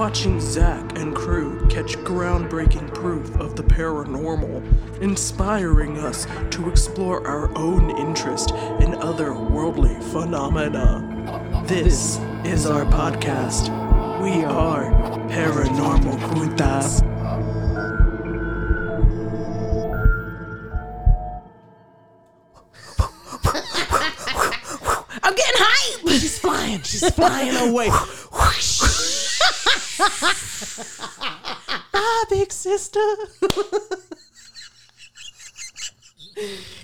Watching Zach and crew catch groundbreaking proof of the paranormal, inspiring us to explore our own interest in other worldly phenomena. This is our podcast. We are Paranormal Putas. I'm getting hype. She's flying, she's flying away. Bye, big sister.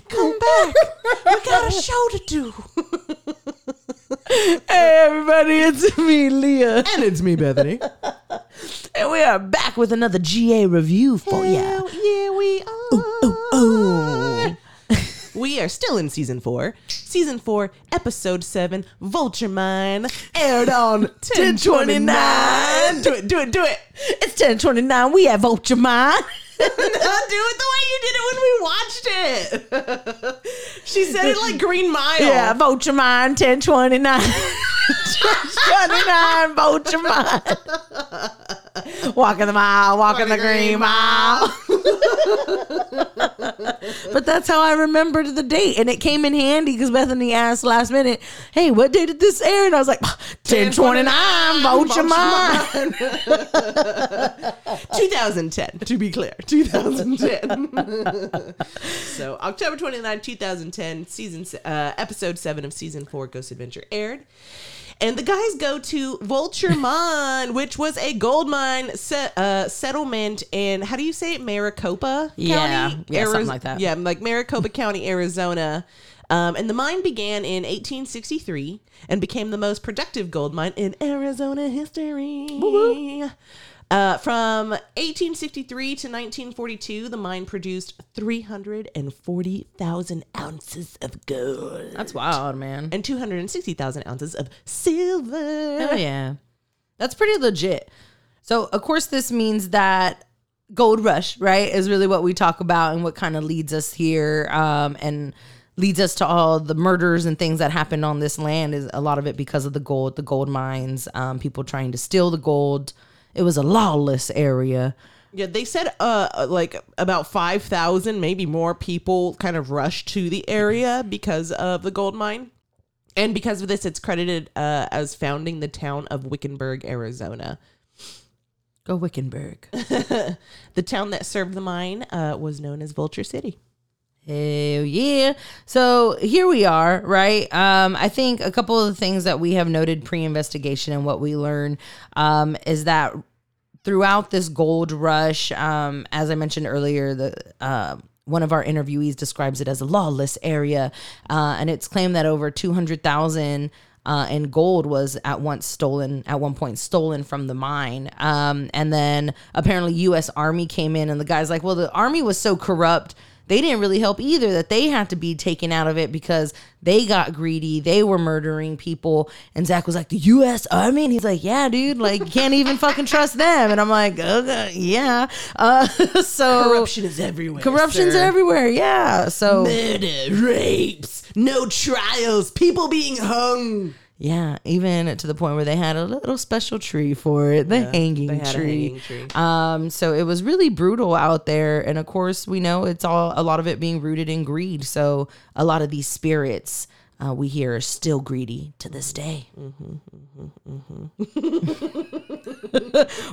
Come back. We got a show to do. Hey everybody, it's me, Leah, And it's me, Bethany. and we are back with another GA review for you. yeah, we are. We are still in season four. Season four, episode seven, Vulture Mine, aired on 1029. Do it, do it, do it. It's 1029. We have Vulture Mine. do it the way you did it when we watched it. she said it like Green Mile. Yeah, Vulture Mine 1029. 1029, Vulture Mine. Walking the mile, walking the green mile. but that's how I remembered the date. And it came in handy because Bethany asked last minute, hey, what day did this air? And I was like, 1029, Vulture Mine. 2010, to be clear. 2010. so, October 29, 2010, season uh, episode 7 of season 4 Ghost Adventure aired. And the guys go to Vulture Mine, which was a gold mine se- uh, settlement in, how do you say it? Maricopa Yeah. County? Yeah, something like that. Yeah, like Maricopa County, Arizona. Um, and the mine began in 1863 and became the most productive gold mine in Arizona history. Uh, from 1863 to 1942, the mine produced 340,000 ounces of gold That's wild, man. and 260,000 ounces of silver. Oh yeah, that's pretty legit. So of course this means that gold rush, right, is really what we talk about and what kind of leads us here, um, and leads us to all the murders and things that happened on this land. Is a lot of it because of the gold, the gold mines, um, people trying to steal the gold. It was a lawless area. Yeah, they said uh like about 5,000 maybe more people kind of rushed to the area because of the gold mine. And because of this it's credited uh as founding the town of Wickenburg, Arizona. Go Wickenburg. The town that served the mine uh was known as Vulture City. Hell yeah. So here we are, right? Um, I think a couple of the things that we have noted pre investigation and what we learned um, is that throughout this gold rush, um, as I mentioned earlier, the uh, one of our interviewees describes it as a lawless area, uh, and it's claimed that over two hundred thousand. Uh, and gold was at once stolen at one point stolen from the mine um, and then apparently u.s army came in and the guy's like well the army was so corrupt they didn't really help either that they had to be taken out of it because they got greedy they were murdering people and zach was like the u.s army and he's like yeah dude like you can't even fucking trust them and i'm like okay, yeah uh, so Corruption is everywhere. corruption's sir. everywhere yeah so Murder, rapes, no trials, people being hung. Yeah, even to the point where they had a little special tree for it, the hanging had a tree. hanging tree. Um, so it was really brutal out there, and of course, we know it's all a lot of it being rooted in greed. So a lot of these spirits uh, we hear are still greedy to this day.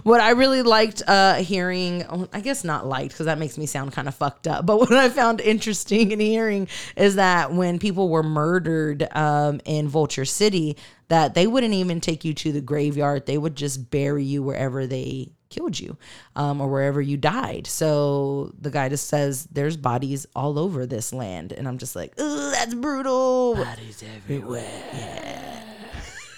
what I really liked uh, hearing, oh, I guess not liked because that makes me sound kind of fucked up, but what I found interesting in hearing is that when people were murdered um, in Vulture City, that they wouldn't even take you to the graveyard. They would just bury you wherever they killed you um, or wherever you died. So the guy just says, There's bodies all over this land. And I'm just like, that's brutal. Bodies everywhere. Yeah.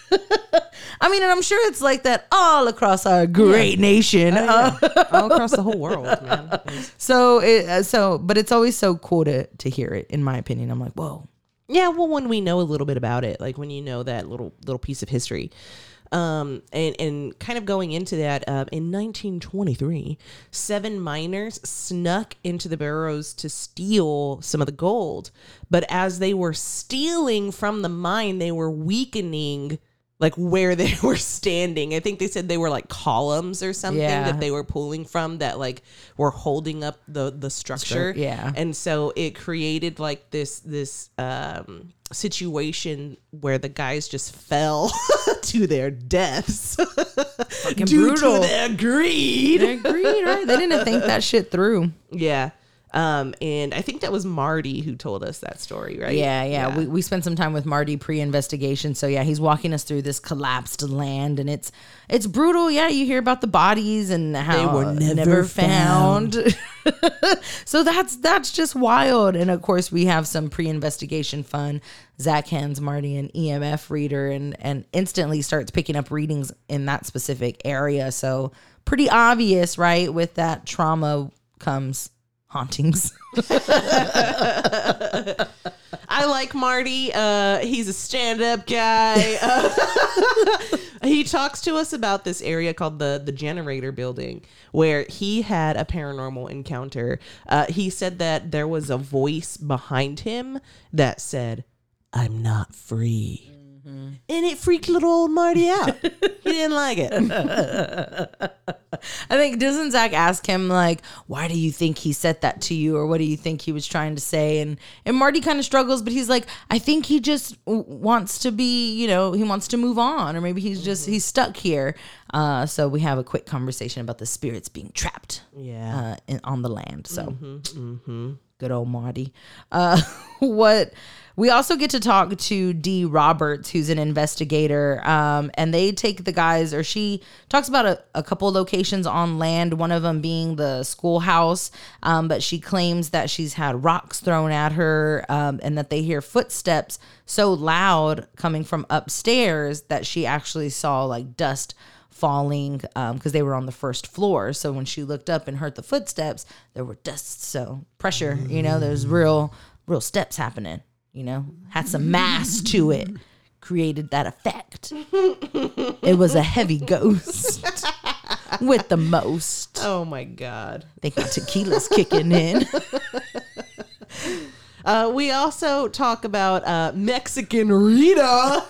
I mean, and I'm sure it's like that all across our great nation. Uh, All across the whole world, man. so, it, uh, so, but it's always so cool to to hear it. In my opinion, I'm like, whoa, Yeah, well, when we know a little bit about it, like when you know that little little piece of history, um, and and kind of going into that, uh, in 1923, seven miners snuck into the barrows to steal some of the gold, but as they were stealing from the mine, they were weakening like where they were standing. I think they said they were like columns or something Yeah. that they were pulling from that like were holding up the the structure. yeah. And so it created like this this um situation where the guys just fell to their deaths due brutal. to their greed. They agreed, right? They didn't think that shit through. Yeah. Um, and I think that was Marty who told us that story, right? Yeah, yeah. We, we spent some time with Marty pre-investigation. So yeah, he's walking us through this collapsed land, and it's it's brutal. Yeah, you hear about the bodies and how they were never found. so that's that's just wild. And of course, we have some pre-investigation fun. Zach hands Marty an EMF reader, and and instantly starts picking up readings in that specific area. So pretty obvious, right? With that trauma comes hauntings. I like Marty. Uh, he's a stand-up guy. Uh, he talks to us about this area called the the generator building, where he had a paranormal encounter. Uh, he said that there was a voice behind him that said, "I'm not free." And it freaked little old Marty out. he didn't like it. I think doesn't Zach ask him like, why do you think he said that to you, or what do you think he was trying to say? And and Marty kind of struggles, but he's like, I think he just wants to be, you know, he wants to move on, or maybe he's just he's stuck here. Uh, so we have a quick conversation about the spirits being trapped, Yeah. uh, in, on the land. So good old Marty. Uh, what we also get to talk to Dee Roberts, who's an investigator, um, and they take the guys, or she talks about a, a couple locations on land, one of them being the schoolhouse, um, but she claims that she's had rocks thrown at her um, and that they hear footsteps so loud coming from upstairs that she actually saw like dust falling because they were on the first floor. So when she looked up and heard the footsteps, there were dust. So pressure, you know, there's real, real steps happening. You know, had some mass to it, created that effect. It was a heavy ghost with the most. oh my god. think my tequila's kicking in. Uh, we also talk about uh, Mexican Rita.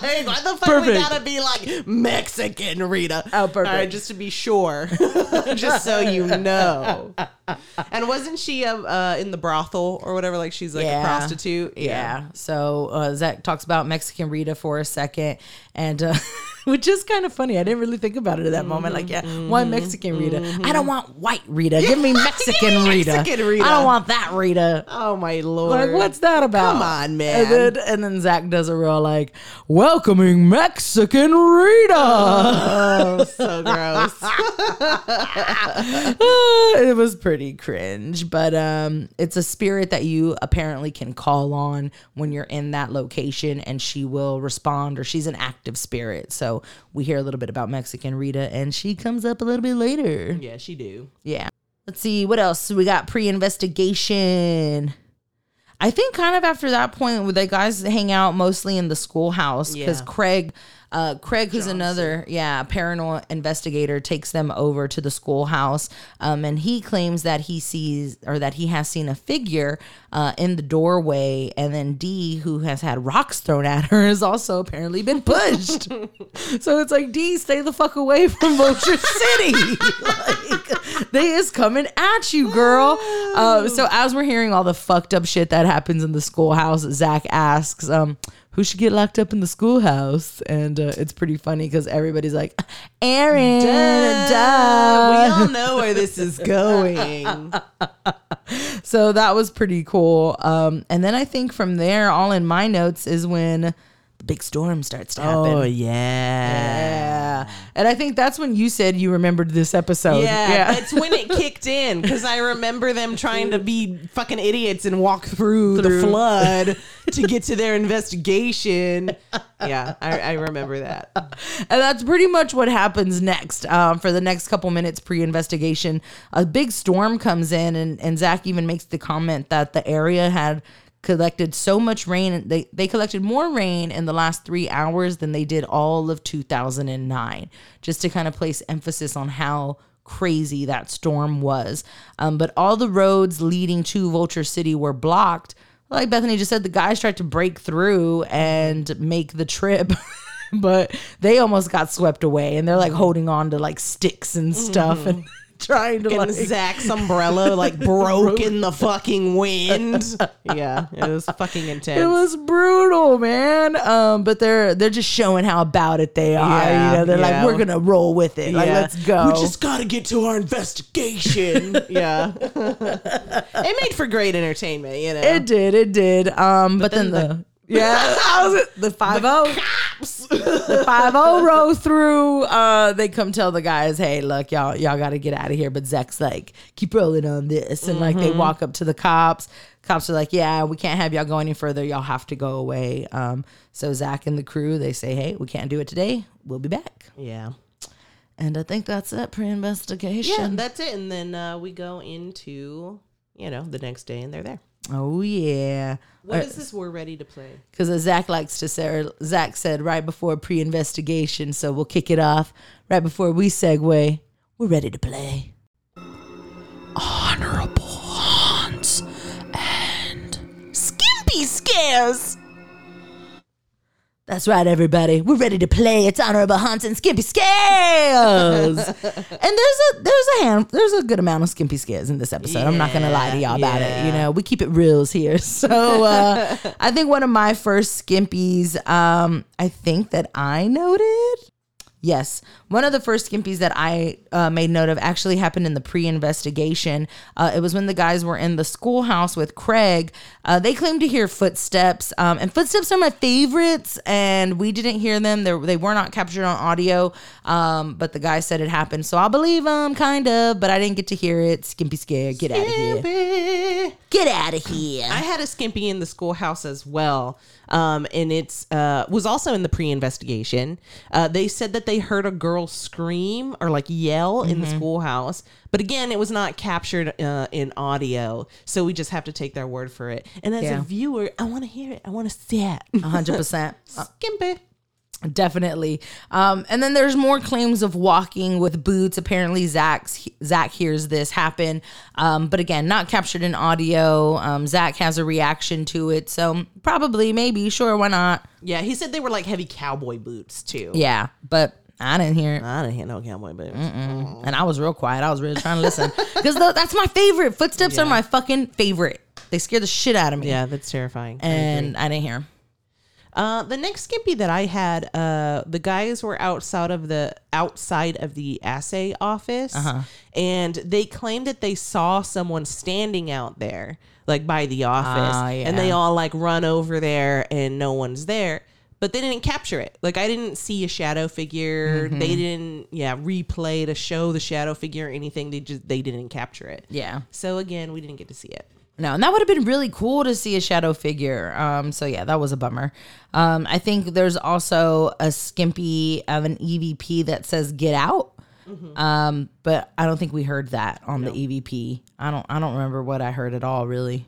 hey, why the fuck we gotta be like Mexican Rita? Oh, perfect. All right, just to be sure, just so you know. And wasn't she uh, uh, in the brothel or whatever? Like she's like a prostitute. Yeah. So uh, Zach talks about Mexican Rita for a second, and uh, which is kind of funny. I didn't really think about it at that moment. Like, yeah, why Mexican Rita? I don't want white Rita. Give me Mexican Rita. Mexican Rita. I don't want that Rita. Oh my lord. Like, what's that about? Come on, man. And then, and then Zach does a real like, welcoming Mexican Rita. Oh, so gross. it was pretty cringe, but um, it's a spirit that you apparently can call on when you're in that location, and she will respond, or she's an active spirit. So we hear a little bit about Mexican Rita, and she comes up a little bit later. yeah, she do. Yeah. Let's see what else we got. Pre-investigation. I think kind of after that point, where the guys hang out mostly in the schoolhouse because Yeah. Craig, uh, Craig, who's another yeah paranormal investigator, takes them over to the schoolhouse, um, and he claims that he sees or that he has seen a figure uh, in the doorway, and then Dee, who has had rocks thrown at her, has also apparently been pushed. so it's like Dee, stay the fuck away from Vulture City. like they is coming at you, girl. Uh, so as we're hearing all the fucked up shit that happens in the schoolhouse, Zach asks, um, who should get locked up in the schoolhouse? And uh, it's pretty funny because everybody's like, Aaron, duh. We all know where this is going. So that was pretty cool. Um, and then I think from there, all in my notes is when the big storm starts to happen. Oh yeah. Yeah. And I think that's when you said you remembered this episode. Yeah, that's when it kicked in because I remember them trying to be fucking idiots and walk through, the flood to get to their investigation. Yeah, I, I remember that. And that's pretty much what happens next. Um, for the next couple minutes pre-investigation, a big storm comes in, and, and Zach even makes the comment that the area had collected so much rain. They they collected more rain in the last three hours than they did all of 2009. Just to kind of place emphasis on how crazy that storm was. Um, but all the roads leading to Vulture City were blocked. Like Bethany just said, the guys tried to break through and make the trip. but they almost got swept away and they're like holding on to like sticks and stuff and trying to like Zach's umbrella like broke in the fucking wind. Yeah, it was fucking intense. It was brutal, man. Um, but they're they're just showing how about it they are. Yeah, you know, they're yeah. like, we're gonna roll with it. Like, Yeah. let's go. We just got to get to our investigation. yeah. it made for great entertainment, you know. it did, it did. Um, but, then, then the, yeah, how was it? The five zero, the five zero roll through. Uh, they come tell the guys, hey, look, y'all, y'all got to get out of here. But Zach's like, keep rolling on this, and like they walk up to the cops. Cops are like, yeah, we can't have y'all go any further. Y'all have to go away. Um, so Zach and the crew, they say, hey, we can't do it today. We'll be back. yeah. And I think that's it. Pre-investigation. Yeah, that's it. And then uh, we go into, you know, the next day and they're there. Oh yeah. What uh, is this we're ready to play? Because uh, Zach likes to say, or Zach said right before pre-investigation. So we'll kick it off right before we segue. We're ready to play. Honorable Haunts and Skimpy Scares. That's right, everybody. We're ready to play. It's honorable haunts and skimpy Scares. and there's a there's a hand there's a good amount of skimpy Scares in this episode. I'm not gonna lie to y'all about it. You know, we keep it reals here. So uh, I think one of my first skimpies, um, I think that I noted. Yes, one of the first skimpies that I uh, made note of actually happened in the pre-investigation. Uh, it was when the guys were in the schoolhouse with Craig. Uh, they claimed to hear footsteps, um, and footsteps are my favorites. And we didn't hear them; they they were not captured on audio. Um, but the guy said it happened, so I believe him, kind of. But I didn't get to hear it. Skimpy scare, get out of here! Get out of here! I had a skimpy in the schoolhouse as well, um, and it's uh, was also in the pre-investigation. Uh, they said that they heard a girl scream or like yell in the Mm-hmm. schoolhouse, but again, it was not captured uh, in audio, so we just have to take their word for it. And as Yeah. a viewer, I want to hear it. I want to see it. hundred percent. Skimpy. Definitely. Um, and then there's more claims of walking with boots. Apparently, Zach's Zach hears this happen, um, but again, not captured in audio. Um, Zach has a reaction to it, so probably, maybe, sure, why not? Yeah, he said they were like heavy cowboy boots too. Yeah, but I didn't hear it, I didn't hear no cowboy boots. and I was real quiet. I was really trying to listen because that's my favorite. Footsteps are my fucking favorite. They scare the shit out of me. Yeah, that's terrifying. I and I didn't hear. Uh, the next skimpy that I had, uh, the guys were outside of the outside of the assay office, and they claimed that they saw someone standing out there, like by the office, Ah, and they all like run over there, and no one's there. But they didn't capture it. Like I didn't see a shadow figure. They didn't, yeah, replay to show the shadow figure or anything. They just they didn't capture it. Yeah. So again, we didn't get to see it. No, and that would have been really cool to see a shadow figure. Um, so yeah, that was a bummer. Um, I think there's also a skimpy of an EVP that says "Get out," um, but I don't think we heard that on the EVP. I don't. I don't remember what I heard at all. Really.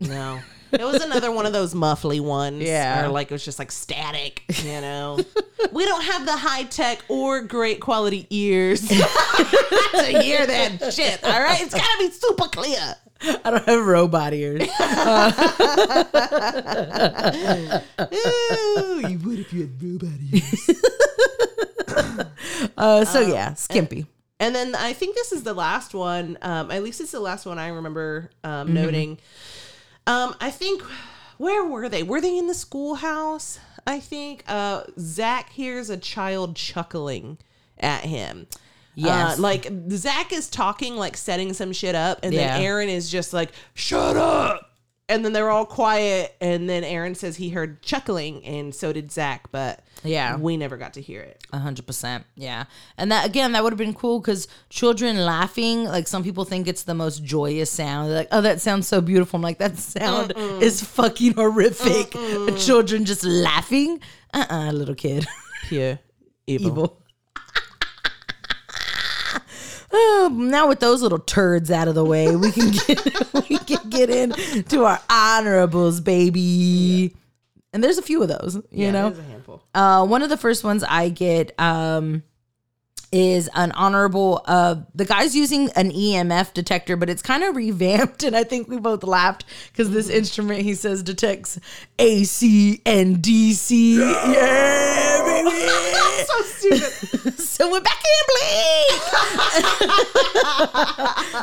No. It was another one of those muffly ones. Yeah. Or like it was just like static, you know. we don't have the high tech or great quality ears to hear that shit. All right. It's gotta be super clear. I don't have robot ears. Ooh, you would if you had robot ears. Uh, so yeah, skimpy. And then I think this is the last one. Um, at least it's the last one I remember um, noting. Um, I think where were they? Were they in the schoolhouse? I think uh, Zach hears a child chuckling at him. Yes. Uh, like Zach is talking, like setting some shit up, and Yeah. then Aaron is just like, "Shut up!" And then they're all quiet, and then Aaron says he heard chuckling, and so did Zach, but Yeah. we never got to hear it. A hundred percent, yeah. And that again, that would have been cool because children laughing, like some people think it's the most joyous sound. They're like, oh, that sounds so beautiful. I'm like, that sound is fucking horrific. Children just laughing. Uh uh little kid. Pure evil. Evil. Oh now with those little turds out of the way, we can get we can get into our honorables, baby. And there's a few of those, you Yeah, know. there's a handful. Uh, one of the first ones I get um, is an honorable. Uh, the guy's using an EMF detector, but it's kind of revamped, and I think we both laughed because this instrument he says detects AC and DC. Yeah, baby. so stupid. so we're back in blink.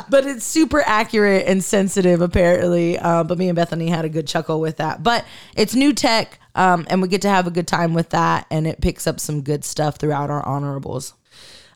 but it's super accurate and sensitive, apparently. Uh, but me and Bethany had a good chuckle with that. But it's new tech, um, and we get to have a good time with that, and it picks up some good stuff throughout our honorables.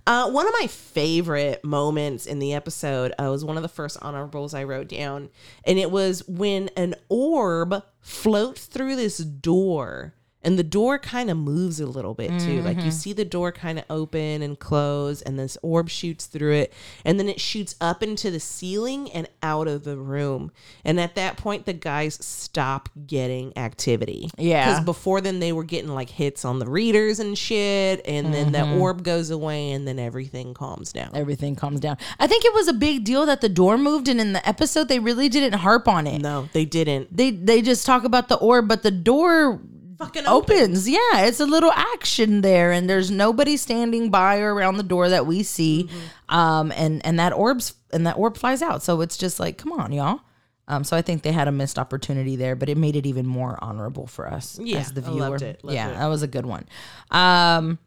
Uh, one of my favorite moments in the episode uh, was one of the first honorables I wrote down, and it was when an orb floats through this door, and the door kind of moves a little bit too. Like you mm-hmm. see the door kind of open and close, and this orb shoots through it, and then it shoots up into the ceiling and out of the room. And at that point, the guys stop getting activity. Yeah. because before then they were getting like hits on the readers and shit, and then that mm-hmm. orb goes away, and then everything calms down. Everything calms down. I think it was a big deal that the door moved, and in the episode they really didn't harp on it. No, they didn't. They they just talk about the orb, but the door Fucking open. opens. Yeah, it's a little action there, and there's nobody standing by or around the door that we see. Mm-hmm. Um, and and that orbs and that orb flies out. So it's just like, come on, y'all. Um, so I think they had a missed opportunity there, but it made it even more honorable for us Yeah, as the I viewer. loved it, loved yeah, it. that was a good one. Um,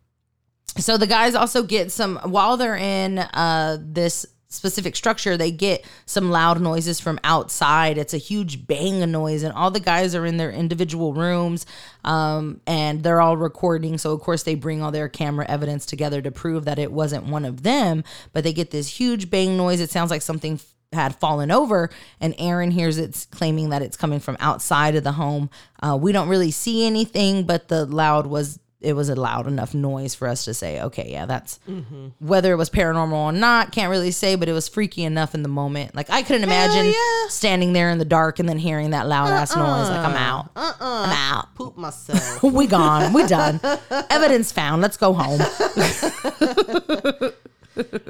so the guys also get some while they're in uh this specific structure they get some loud noises from outside. It's a huge bang noise and all the guys are in their individual rooms um and they're all recording. So of course they bring all their camera evidence together to prove that it wasn't one of them but they get this huge bang noise. It sounds like something had fallen over and aaron hears it's claiming that it's coming from outside of the home. Uh, we don't really see anything but the loud was it was a loud enough noise for us to say, okay, yeah, that's whether it was paranormal or not, can't really say, but it was freaky enough in the moment. Like I couldn't imagine yeah. standing there in the dark and then hearing that loud ass noise. Like I'm out. I'm out. Poop myself. We gone. We done. Evidence found. Let's go home.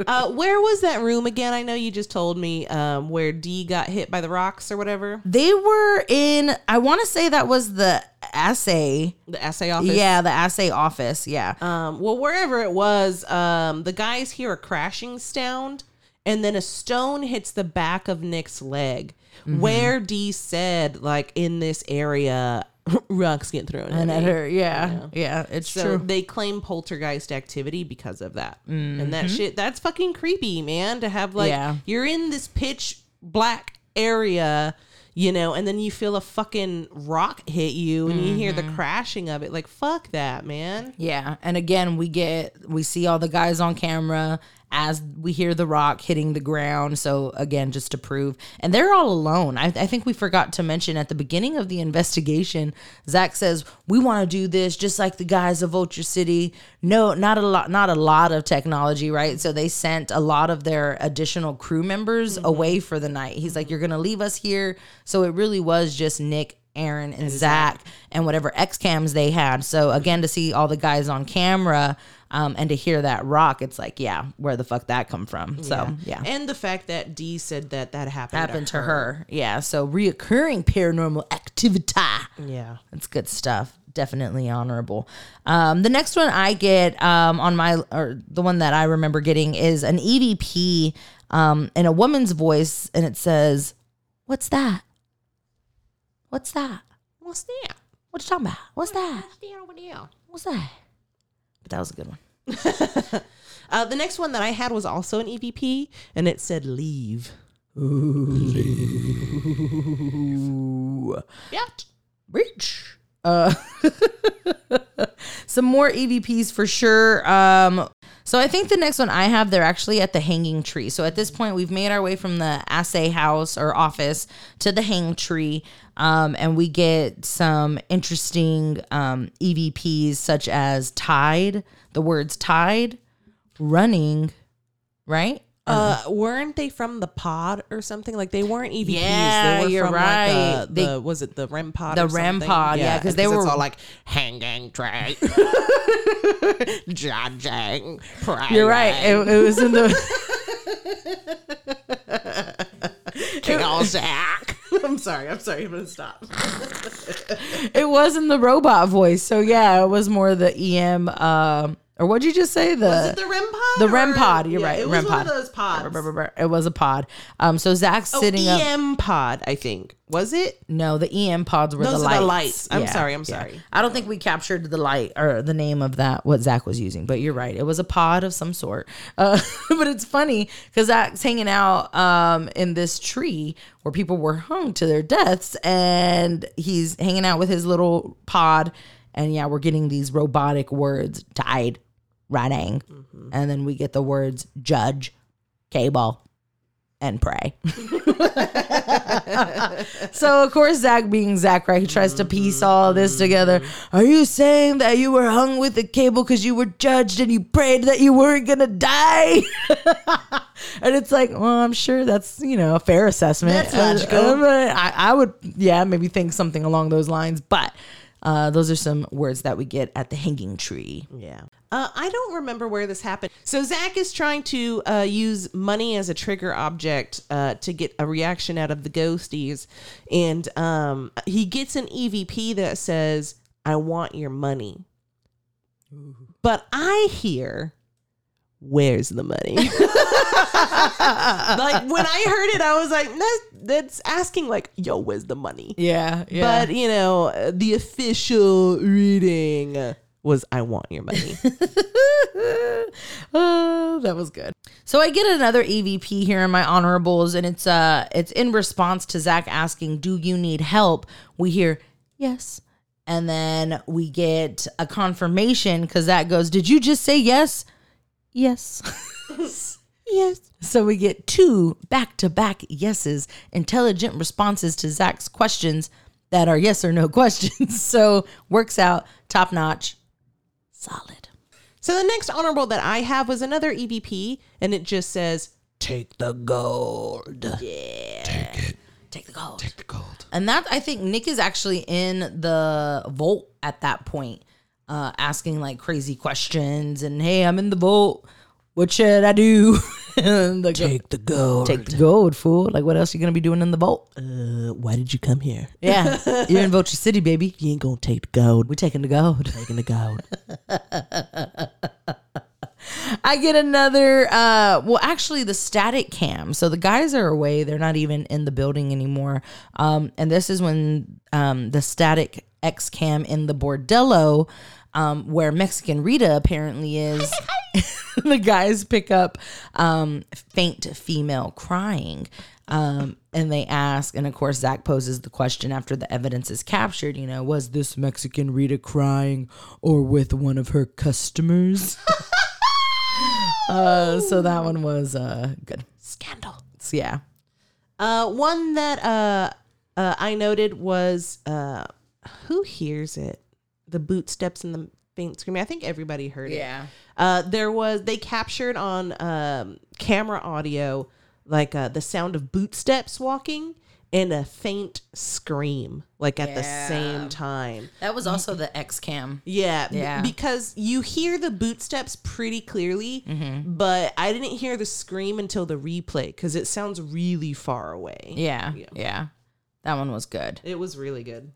uh, where was that room again? I know you just told me um, where Dee got hit by the rocks or whatever. They were in. I want to say that was the assay. The assay office. Yeah, the assay office. Yeah. Um, well, wherever it was, um, the guys hear a crashing sound, and then a stone hits the back of Nick's leg. Mm-hmm. Where Dee said, like in this area, rocks get thrown. and at her, yeah, yeah, it's So true. Mm-hmm. they claim poltergeist activity because of that. And that shit, that's fucking creepy, man. To have like, Yeah. you're in this pitch black area, you know, and then you feel a fucking rock hit you and you hear the Mm-hmm. crashing of it. Like, fuck that, man. Yeah, and again, we get we see all the guys on camera as we hear the rock hitting the ground. So again, just to prove, and they're all alone. I, I think we forgot to mention at the beginning of the investigation, Zach says we want to do this just like the guys of Vulture City. No, not a lot, not a lot of technology, right? So they sent a lot of their additional crew members mm-hmm. away for the night. He's like, you're gonna leave us here. So it really was just Nick Aaron and, Zach and whatever X cams they had. So again, to see all the guys on camera um, and to hear that rock, it's like, yeah, where the fuck that come from? So yeah, And the fact that Dee said that that happened, happened to her. Yeah, so reoccurring paranormal activity. Yeah. That's good stuff. Definitely honorable. Um, the next one I get um, on my, or the one that I remember getting is an EVP um, in a woman's voice, and it says, "What's that? What's that? What's that? What you talking about? What's that? What's that over there? What's that?" But that was a good one. Uh, the next one that I had was also an EVP, and it said leave. Yeah. Reach. Uh, some more EVPs for sure. Um, so I think the next one I have, they're actually at the hanging tree. So at this point, we've made our way from the assay house or office to the hang tree. Um, and we get some interesting um, EVPs such as tide, the words tide, running, right? Uh, weren't they from the pod or something? Like they weren't EVPs. Yeah, they were you're from right. Like the, They- was it the REM pod? The or REM something? pod, yeah, 'cause they it's were- all like hanging tray, judging. You're right. It, it was in the Zach. I'm sorry. I'm sorry. I'm gonna stop. It wasn't the robot voice. So yeah, it was more the EM. Um, or what'd you just say? The Was it the REM pod? The REM pod. You're Yeah, right. It was REM one pod. of those pods. It was a pod. Um, so Zach's Oh, sitting up. EM pod. I think was it? No, the EM pods were Those the are the lights. lights. I'm sorry, I'm sorry. I don't think we captured the light or the name of that what Zach was using, but you're right. It was a pod of some sort. Uh, but it's funny because Zach's hanging out um, in this tree where people were hung to their deaths, and he's hanging out with his little pod. And yeah, we're getting these robotic words: died, running, Mm-hmm. and then we get the words judge, cable, and pray. so of course Zach being Zach, right? He tries to piece all this together. Are you saying that you were hung with a cable because you were judged and you prayed that you weren't gonna die? and it's like, well, I'm sure that's you know a fair assessment. That's logical. Uh, I, I would, yeah, maybe think something along those lines. But uh, those are some words that we get at the hanging tree. Yeah. Uh, I don't remember where this happened. So Zach is trying to uh, use money as a trigger object uh, to get a reaction out of the ghosties, and um, he gets an EVP that says, "I want your money," but I hear. Where's the money? like when I heard it, I was like, that's, that's asking like, yo, where's the money? Yeah, But you know, uh, the official reading was I want your money. oh, that was good. So I get another EVP here in my honorables, and it's uh it's in response to Zach asking, "Do you need help?" We hear yes, and then we get a confirmation because Zach goes, "Did you just say yes?" Yes. yes. So we get two back to back yeses, intelligent responses to Zach's questions that are yes or no questions. So works out top notch, solid. So the next honorable that I have was another EVP, and it just says, "Take the gold." Yeah. Take it. Take the gold. Take the gold. And that I think Nick is actually in the vault at that point, uh, asking like crazy questions and hey, I'm in the vault. What should I do? The Take the gold. take the gold, fool. Like what else you gonna be doing in the vault? Uh, why did you come here? Yeah, you're in Vulture City, baby. You ain't gonna take the gold. We're taking the gold. taking the gold. I get another uh well actually the static cam. So the guys are away. They're not even in the building anymore. Um and this is when um the static X cam in the bordello um where Mexican Rita apparently is the guys pick up um faint female crying. Um, and they ask, and of course, Zach poses the question after the evidence is captured. You know, was this Mexican Rita crying or with one of her customers? Uh, so that one was uh good. Scandal. So, yeah. Uh, one that uh, uh, I noted was uh, who hears it? The boot steps and the faint screaming. I think everybody heard it. Uh, there was they captured on um, camera audio like uh, the sound of boot steps walking and a faint scream like at the same time. That was also the X cam. Yeah, b- Yeah. because you hear the boot steps pretty clearly, but I didn't hear the scream until the replay because it sounds really far away. Yeah, yeah. That one was good. It was really good.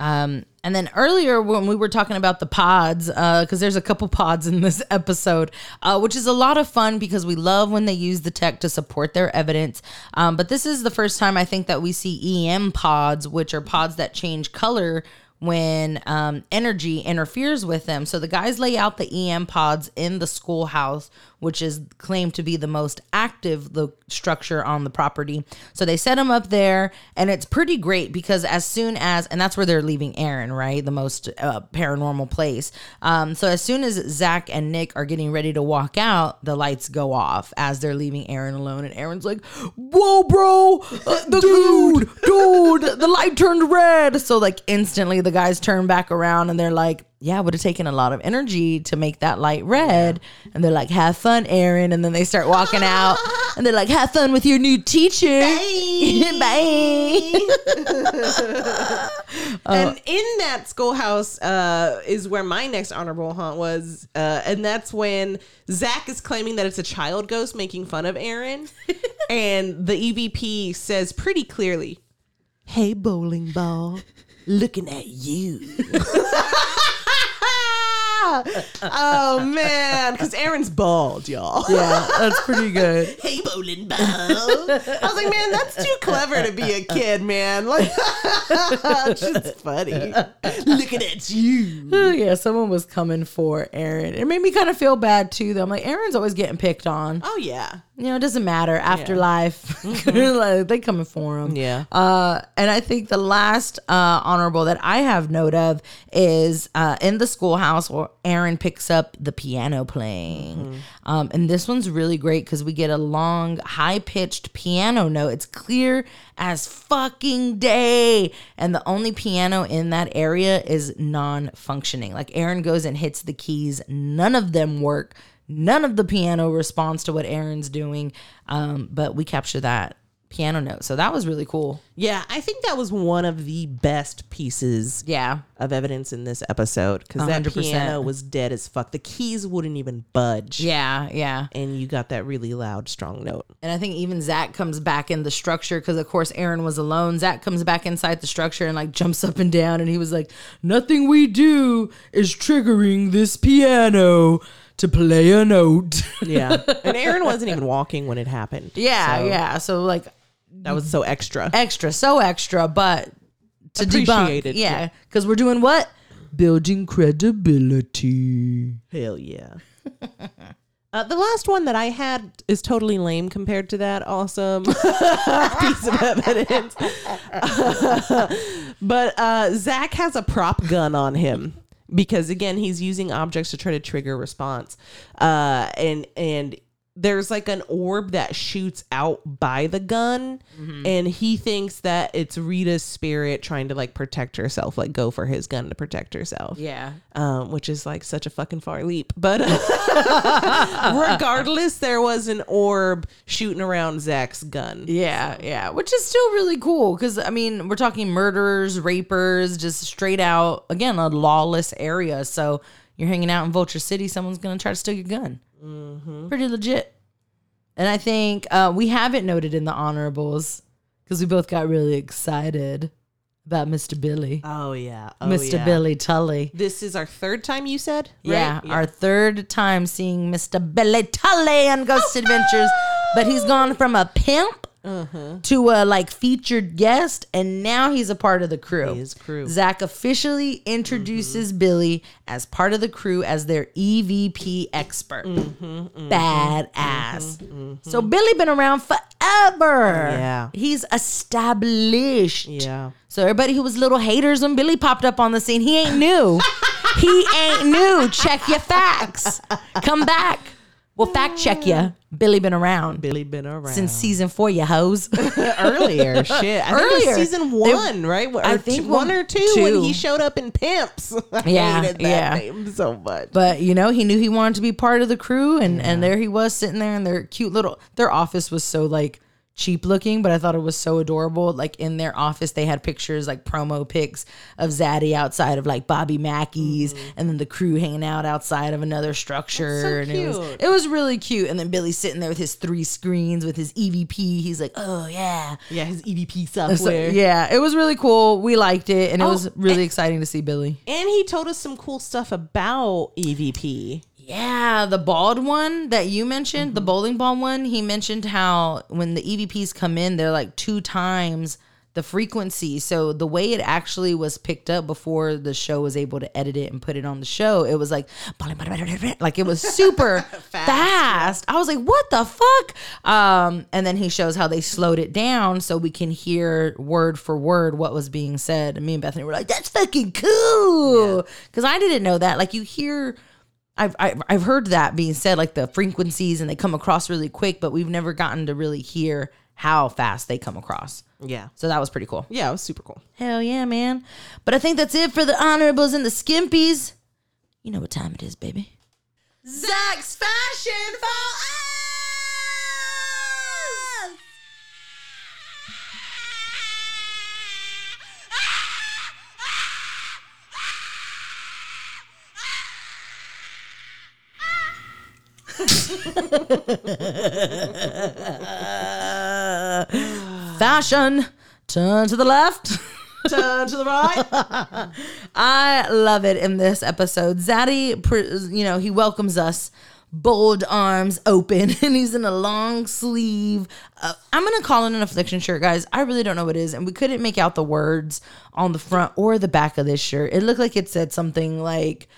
Um, and then earlier when we were talking about the pods, because there's a couple pods in this episode, uh, which is a lot of fun because we love when they use the tech to support their evidence. Um, but this is the first time I think that we see EM pods, which are pods that change color when um, energy interferes with them. So the guys lay out the EM pods in the schoolhouse, which is claimed to be the most active lo- structure on the property. So they set them up there, and it's pretty great because as soon as, and that's where they're leaving Aaron, right? The most uh, paranormal place. Um, so as soon as Zach and Nick are getting ready to walk out, the lights go off as they're leaving Aaron alone. And Aaron's like, Whoa, bro, uh, the dude, dude, the light turned red. So, like, instantly the guys turn back around and they're like, yeah, it would have taken a lot of energy to make that light red. And they're like, have fun, Aaron. And then they start walking out and they're like, have fun with your new teacher. Bye. and in that schoolhouse uh, is where my next honorable haunt was, uh, and that's when Zach is claiming that it's a child ghost making fun of Aaron, and the EVP says pretty clearly, "Hey, bowling ball, looking at you." oh man, because Aaron's bald, y'all. Yeah, that's pretty good. Hey, bowling ball. I was like, man, that's too clever to be a kid, man. Like, it's just funny. Looking at you. Oh, yeah, someone was coming for Aaron. It made me kind of feel bad too, though. I'm like, Aaron's always getting picked on. Oh yeah. You know, it doesn't matter. Afterlife, like, they coming for him. Yeah. Uh, and I think the last uh, honorable that I have note of is uh, in the schoolhouse where Aaron picks up the piano playing. Um, and this one's really great because we get a long, high pitched piano note. It's clear as fucking day. And the only piano in that area is non functioning. Like Aaron goes and hits the keys, none of them work. None of the piano responds to what Aaron's doing. Um, but we capture that piano note. So that was really cool. Yeah, I think that was one of the best pieces Yeah. of evidence in this episode because that piano was dead as fuck. The keys wouldn't even budge. Yeah. Yeah. And you got that really loud, strong note. And I think even Zach comes back in the structure because, of course, Aaron was alone. Zach comes back inside the structure and like jumps up and down. And he was like, Nothing we do is triggering this piano to play a note. Yeah. and Aaron wasn't even walking when it happened. Yeah. So yeah. So, like, That was so extra. extra, so extra, but to debunk. Appreciated, Yeah. Because we're doing what? Building credibility. Hell yeah. Uh, the last one that I had is totally lame compared to that awesome piece of evidence. but uh, Zach has a prop gun on him because again he's using objects to try to trigger response, uh, and and there's like an orb that shoots out by the gun, and he thinks that it's Rita's spirit trying to like protect herself, like go for his gun to protect herself Yeah. um, which is like such a fucking far leap. But regardless, there was an orb shooting around Zach's gun. Yeah, yeah, which is still really cool because I mean we're talking murderers, rapers, just straight out again a lawless area. So you're hanging out in Vulture City, someone's gonna try to steal your gun. Pretty legit. And I think uh, we have it noted in the honorables because we both got really excited about Mr. Billy, Oh yeah, oh, Mr. yeah. Billy Tolley. This is our third time you said, Yeah, right? our third time seeing Mr. Billy Tolley on Ghost Adventures, but he's gone from a pimp Uh-huh. to a like featured guest, and now he's a part of the crew. His crew. Zach officially introduces mm-hmm. Billy as part of the crew as their EVP expert. Mm-hmm, mm-hmm. Badass. So Billy been around forever. Yeah. he's established. yeah. So everybody who was little haters when Billy popped up on the scene, he ain't new. he ain't new. Check your facts. Come back. We'll fact check you. Billy been around Billy been around since season four, you hoes. earlier. Shit, I think it Earlier. season one, right? Or I think two- one or two, when he showed up in Pimps. I Yeah, hated that yeah. name so much. but you know, he knew he wanted to be part of the crew, and and there he was sitting there in their cute little. Their office was so like cheap looking, but I thought it was so adorable. Like in their office, they had pictures like promo pics of Zaddy outside of like Bobby Mackey's, mm-hmm. and then the crew hanging out outside of another structure. so and it was cute. it was really cute. And then Billy sitting there with his three screens with his EVP. He's like, oh yeah. yeah, his EVP So, software. yeah, it was really cool. We liked it, and it Oh, was really exciting to see Billy. And he told us some cool stuff about EVP. Yeah, the bald one that you mentioned, the bowling ball one, he mentioned how when the EVPs come in, they're like two times the frequency. So the way it actually was picked up before the show was able to edit it and put it on the show, it was like like it was super fast. I was like, "What the fuck?" Um, and then he shows how they slowed it down so we can hear word for word what was being said. And me and Bethany were like, "That's fucking cool," because I didn't know that. Like you hear. I've, I've I've heard that being said, like the frequencies and they come across really quick, but we've never gotten to really hear how fast they come across. Yeah. So that was pretty cool. Yeah, it was super cool. Hell yeah, man. But I think that's it for the honorables and the skimpies. You know what time it is, baby. Zach's fashion for Fashion. Turn to the left. Turn to the right. I love it in this episode. Zaddy, you know, he welcomes us, bold arms open, and he's in a long sleeve. Uh, I'm gonna call it an affliction shirt, guys. I really don't know what it is, and we couldn't make out the words on the front or the back of this shirt. It looked like it said something like.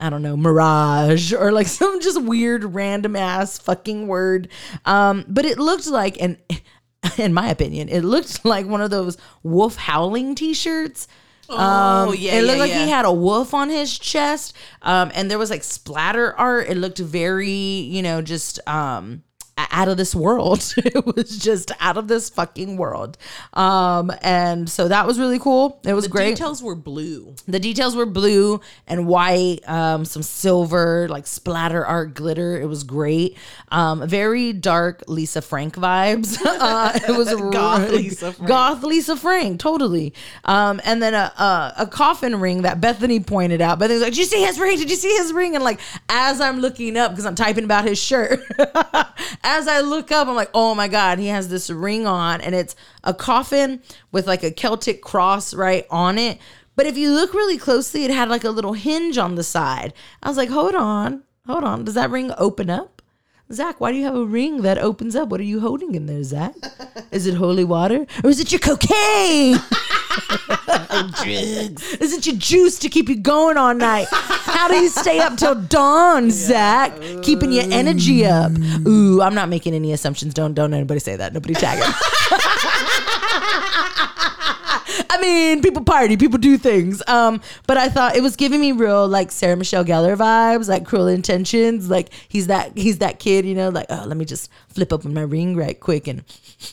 I don't know, mirage or like some just weird random ass fucking word. Um, but it looked like an in my opinion, it looked like one of those wolf howling t-shirts. Oh, yeah, It looked yeah, like yeah. he had a wolf on his chest. Um, and there was like splatter art. It looked very, you know, just um out of this world. it was just out of this fucking world. Um, and so that was really cool. It was The great. details were blue. The details were blue and white, um, some silver, like splatter art glitter. It was great. Um, very dark Lisa Frank vibes. uh, it was Goth Lisa Frank. Goth Lisa Frank, totally. Um, and then a, a a coffin ring that Bethany pointed out. Bethany's like, "Did you see his ring? Did you see his ring?" And like, as I'm looking up because I'm typing about his shirt, as I look up, I'm like, "Oh my god, he has this ring on, and it's a coffin with like a Celtic cross right on it." But if you look really closely, it had like a little hinge on the side. I was like, hold on, hold on. Does that ring open up? Zach, why do you have a ring that opens up? What are you holding in there, Zach? Is it holy water? Or is it your cocaine? Drugs. Is it your juice to keep you going all night? How do you stay up till dawn, Zach? Keeping your energy up. Ooh, I'm not making any assumptions. Don't don't anybody say that. Nobody tag him. I mean, people party, people do things. Um, but I thought it was giving me real like Sarah Michelle Gellar vibes, like Cruel Intentions. Like he's that he's that kid, you know, like oh, let me just flip open my ring right quick and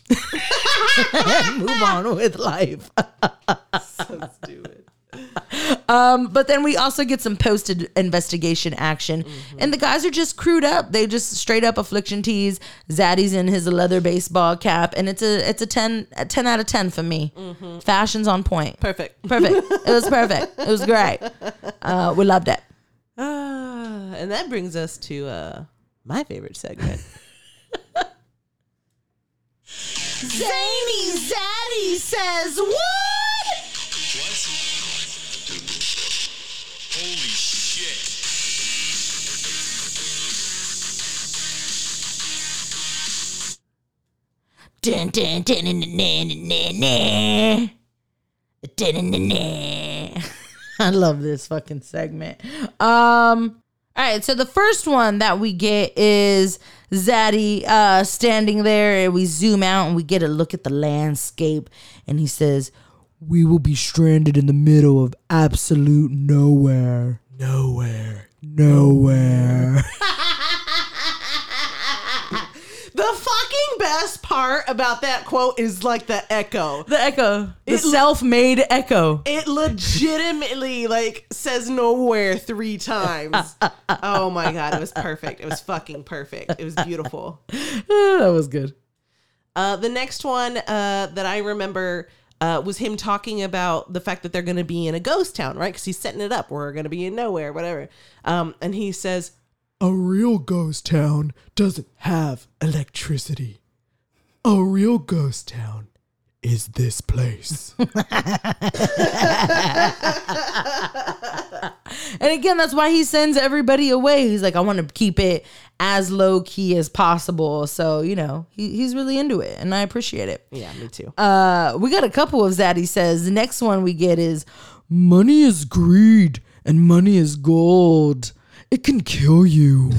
move on with life. Um, but then we also get some posted investigation action, and the guys are just crewed up. They just straight up affliction tees. Zaddy's in his leather baseball cap, and it's a it's a 10, a 10 out of ten for me. Fashion's on point. Perfect. Perfect. It was perfect. It was great. Uh, we loved it. Ah, and that brings us to uh, my favorite segment. Zany Zaddy says what? Holy shit. Dun, dun, dun, dun, dun, dun, dun, dun. I love this fucking segment. Um, all right, so the first one that we get is Zaddy uh, standing there, and we zoom out and we get a look at the landscape, and he says, "We will be stranded in the middle of absolute nowhere, nowhere, nowhere." the fucking best part about that quote is like the echo. the echo, the It- self-made echo. It legitimately like says nowhere three times. oh my god, it was perfect. It was fucking perfect. It was beautiful. that was good. Uh, the next one uh, that I remember uh, was him talking about the fact that they're going to be in a ghost town, right? Because he's setting it up. We're going to be in nowhere, whatever. Um, and he says, A real ghost town doesn't have electricity. A real ghost town is this place. And again, that's why he sends everybody away. He's like, I want to keep it as low key as possible. So, you know, he, he's really into it and I appreciate it. "Yeah, me too." Uh, we got a couple of Zaddy says. The next one we get is Money is greed and money is gold. It can kill you.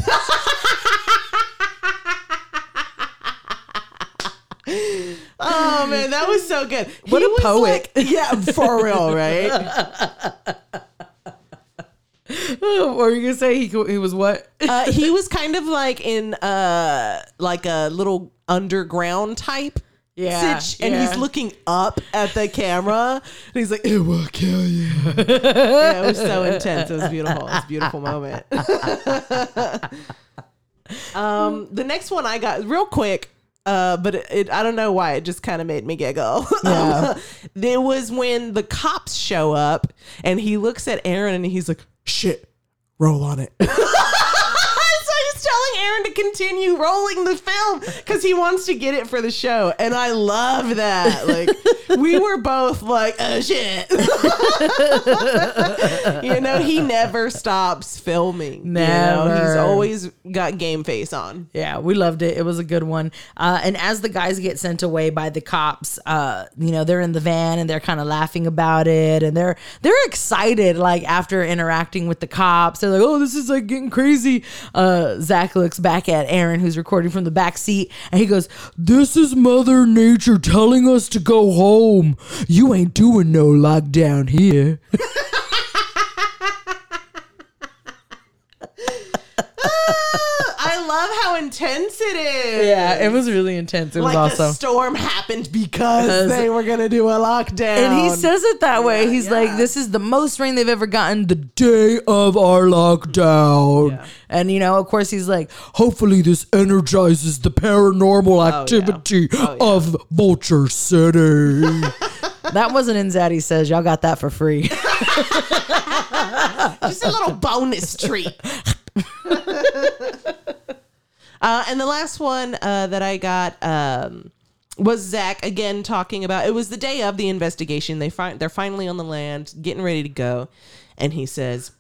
oh man, that was so good. What He a poet. like- yeah, for real, right? what were you gonna say? He, he was what? uh, he was kind of like in uh like a little underground type Yeah, sitch, and he's looking up at the camera and he's like It will kill you. yeah, it was so intense it was beautiful it was a beautiful moment um the next one i got real quick uh, but it, it, I don't know why it just kind of made me giggle. Yeah. there was when the cops show up and he looks at Aaron and he's like, Shit, roll on it. telling Aaron to continue rolling the film because he wants to get it for the show. And I love that. Like, we were both like, oh shit. you know, he never stops filming. you know? He's always got game face on. Yeah, we loved it. It was a good one. Uh, and as the guys get sent away by the cops, uh, you know, they're in the van and they're kind of laughing about it, and they're they're excited. Like after interacting with the cops, they're like, "Oh, this is like getting crazy." Uh, Zach looks back at Aaron, who's recording from the back seat, and he goes, This is Mother Nature telling us to go home. You ain't doing no lockdown here. How intense it is. "Yeah, it was really intense. It was like awesome." the storm happened because Because- they were gonna do a lockdown. and he says it that way. He's like, "This is the most rain they've ever gotten." The Day of our lockdown. and you know, of course, he's like, Hopefully, this energizes the paranormal oh, activity oh, of Vulture City. "That wasn't in Zaddy says. Y'all got that for free." just a little bonus treat. uh, and the last one uh, that I got um, was Zach again talking about. It was the day of the investigation. They find they're finally on the land, getting ready to go, and he says,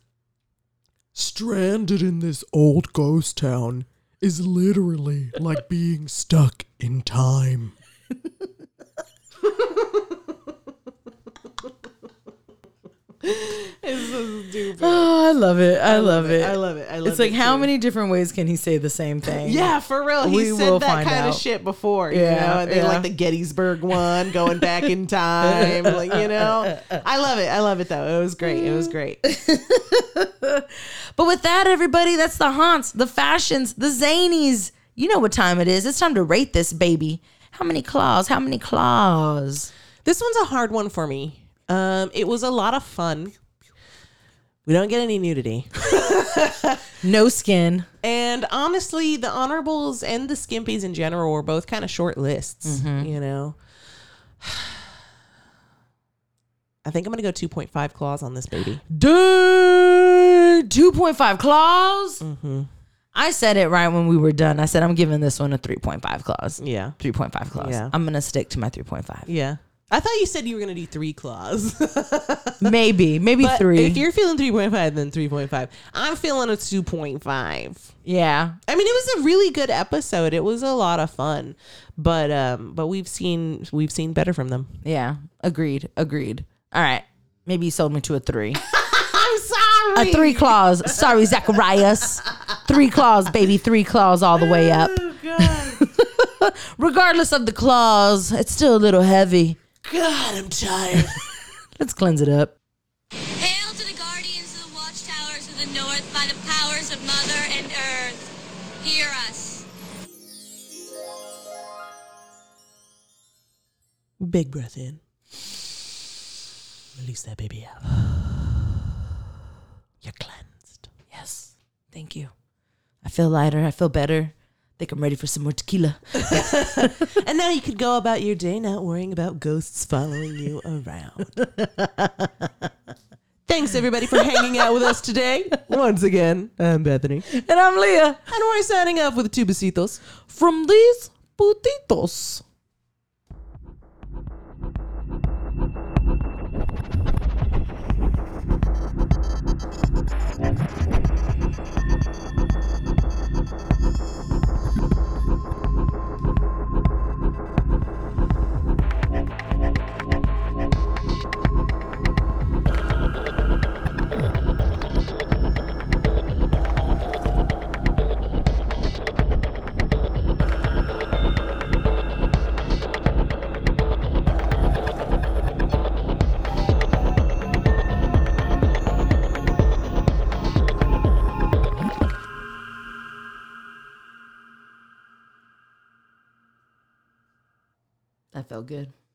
Stranded in this old ghost town is literally like being stuck in time. oh, I love it. I, love it. I love it. I love It's like it how too. many different ways can he say the same thing? Yeah, for real. He We said will that find kind of shit before. Yeah, you know, and then yeah. like the Gettysburg one, going back in time. like, you know, I love it. I love it though. It was great. It was great. But with that, everybody, that's the haunts, the fashions, the zanies. You know what time it is. It's time to rate this baby. How many claws? How many claws? This one's a hard one for me. Um, it was a lot of fun. We don't get any nudity. No skin. And honestly, the honorables and the skimpies in general were both kind of short lists, you know. I think I'm going to go 2.5 claws on this baby. Dang, 2.5 claws. I said it right when we were done. I said I'm giving this one a 3.5 claws. Yeah. 3.5 claws. Yeah. I'm gonna stick to my 3.5. Yeah. I thought you said you were going to do three claws. Maybe, maybe But three. If you're feeling 3.5, then 3.5. I'm feeling a 2.5. yeah, I mean, it was a really good episode. It was a lot of fun, but um, but we've seen we've seen better from them. yeah. Agreed. Agreed. All right. Maybe you sold me to a three. I'm sorry. A three claws. Sorry, Zacharias. Three claws, baby. Three claws all the way up. Regardless of the claws, it's still a little heavy. God, I'm tired. Let's cleanse it up. Hail to the guardians of the watchtowers of the north by the powers of Mother and Earth. Hear us. Big breath in. Release that baby out. You're cleansed. Yes. Thank you. I feel lighter. I feel better. Think I'm ready for some more tequila. And now you could go about your day not worrying about ghosts following you around. Thanks everybody for hanging out with us today. Once again, I'm Bethany. And I'm Leah And we're signing off with two besitos. from these putitos. That felt good.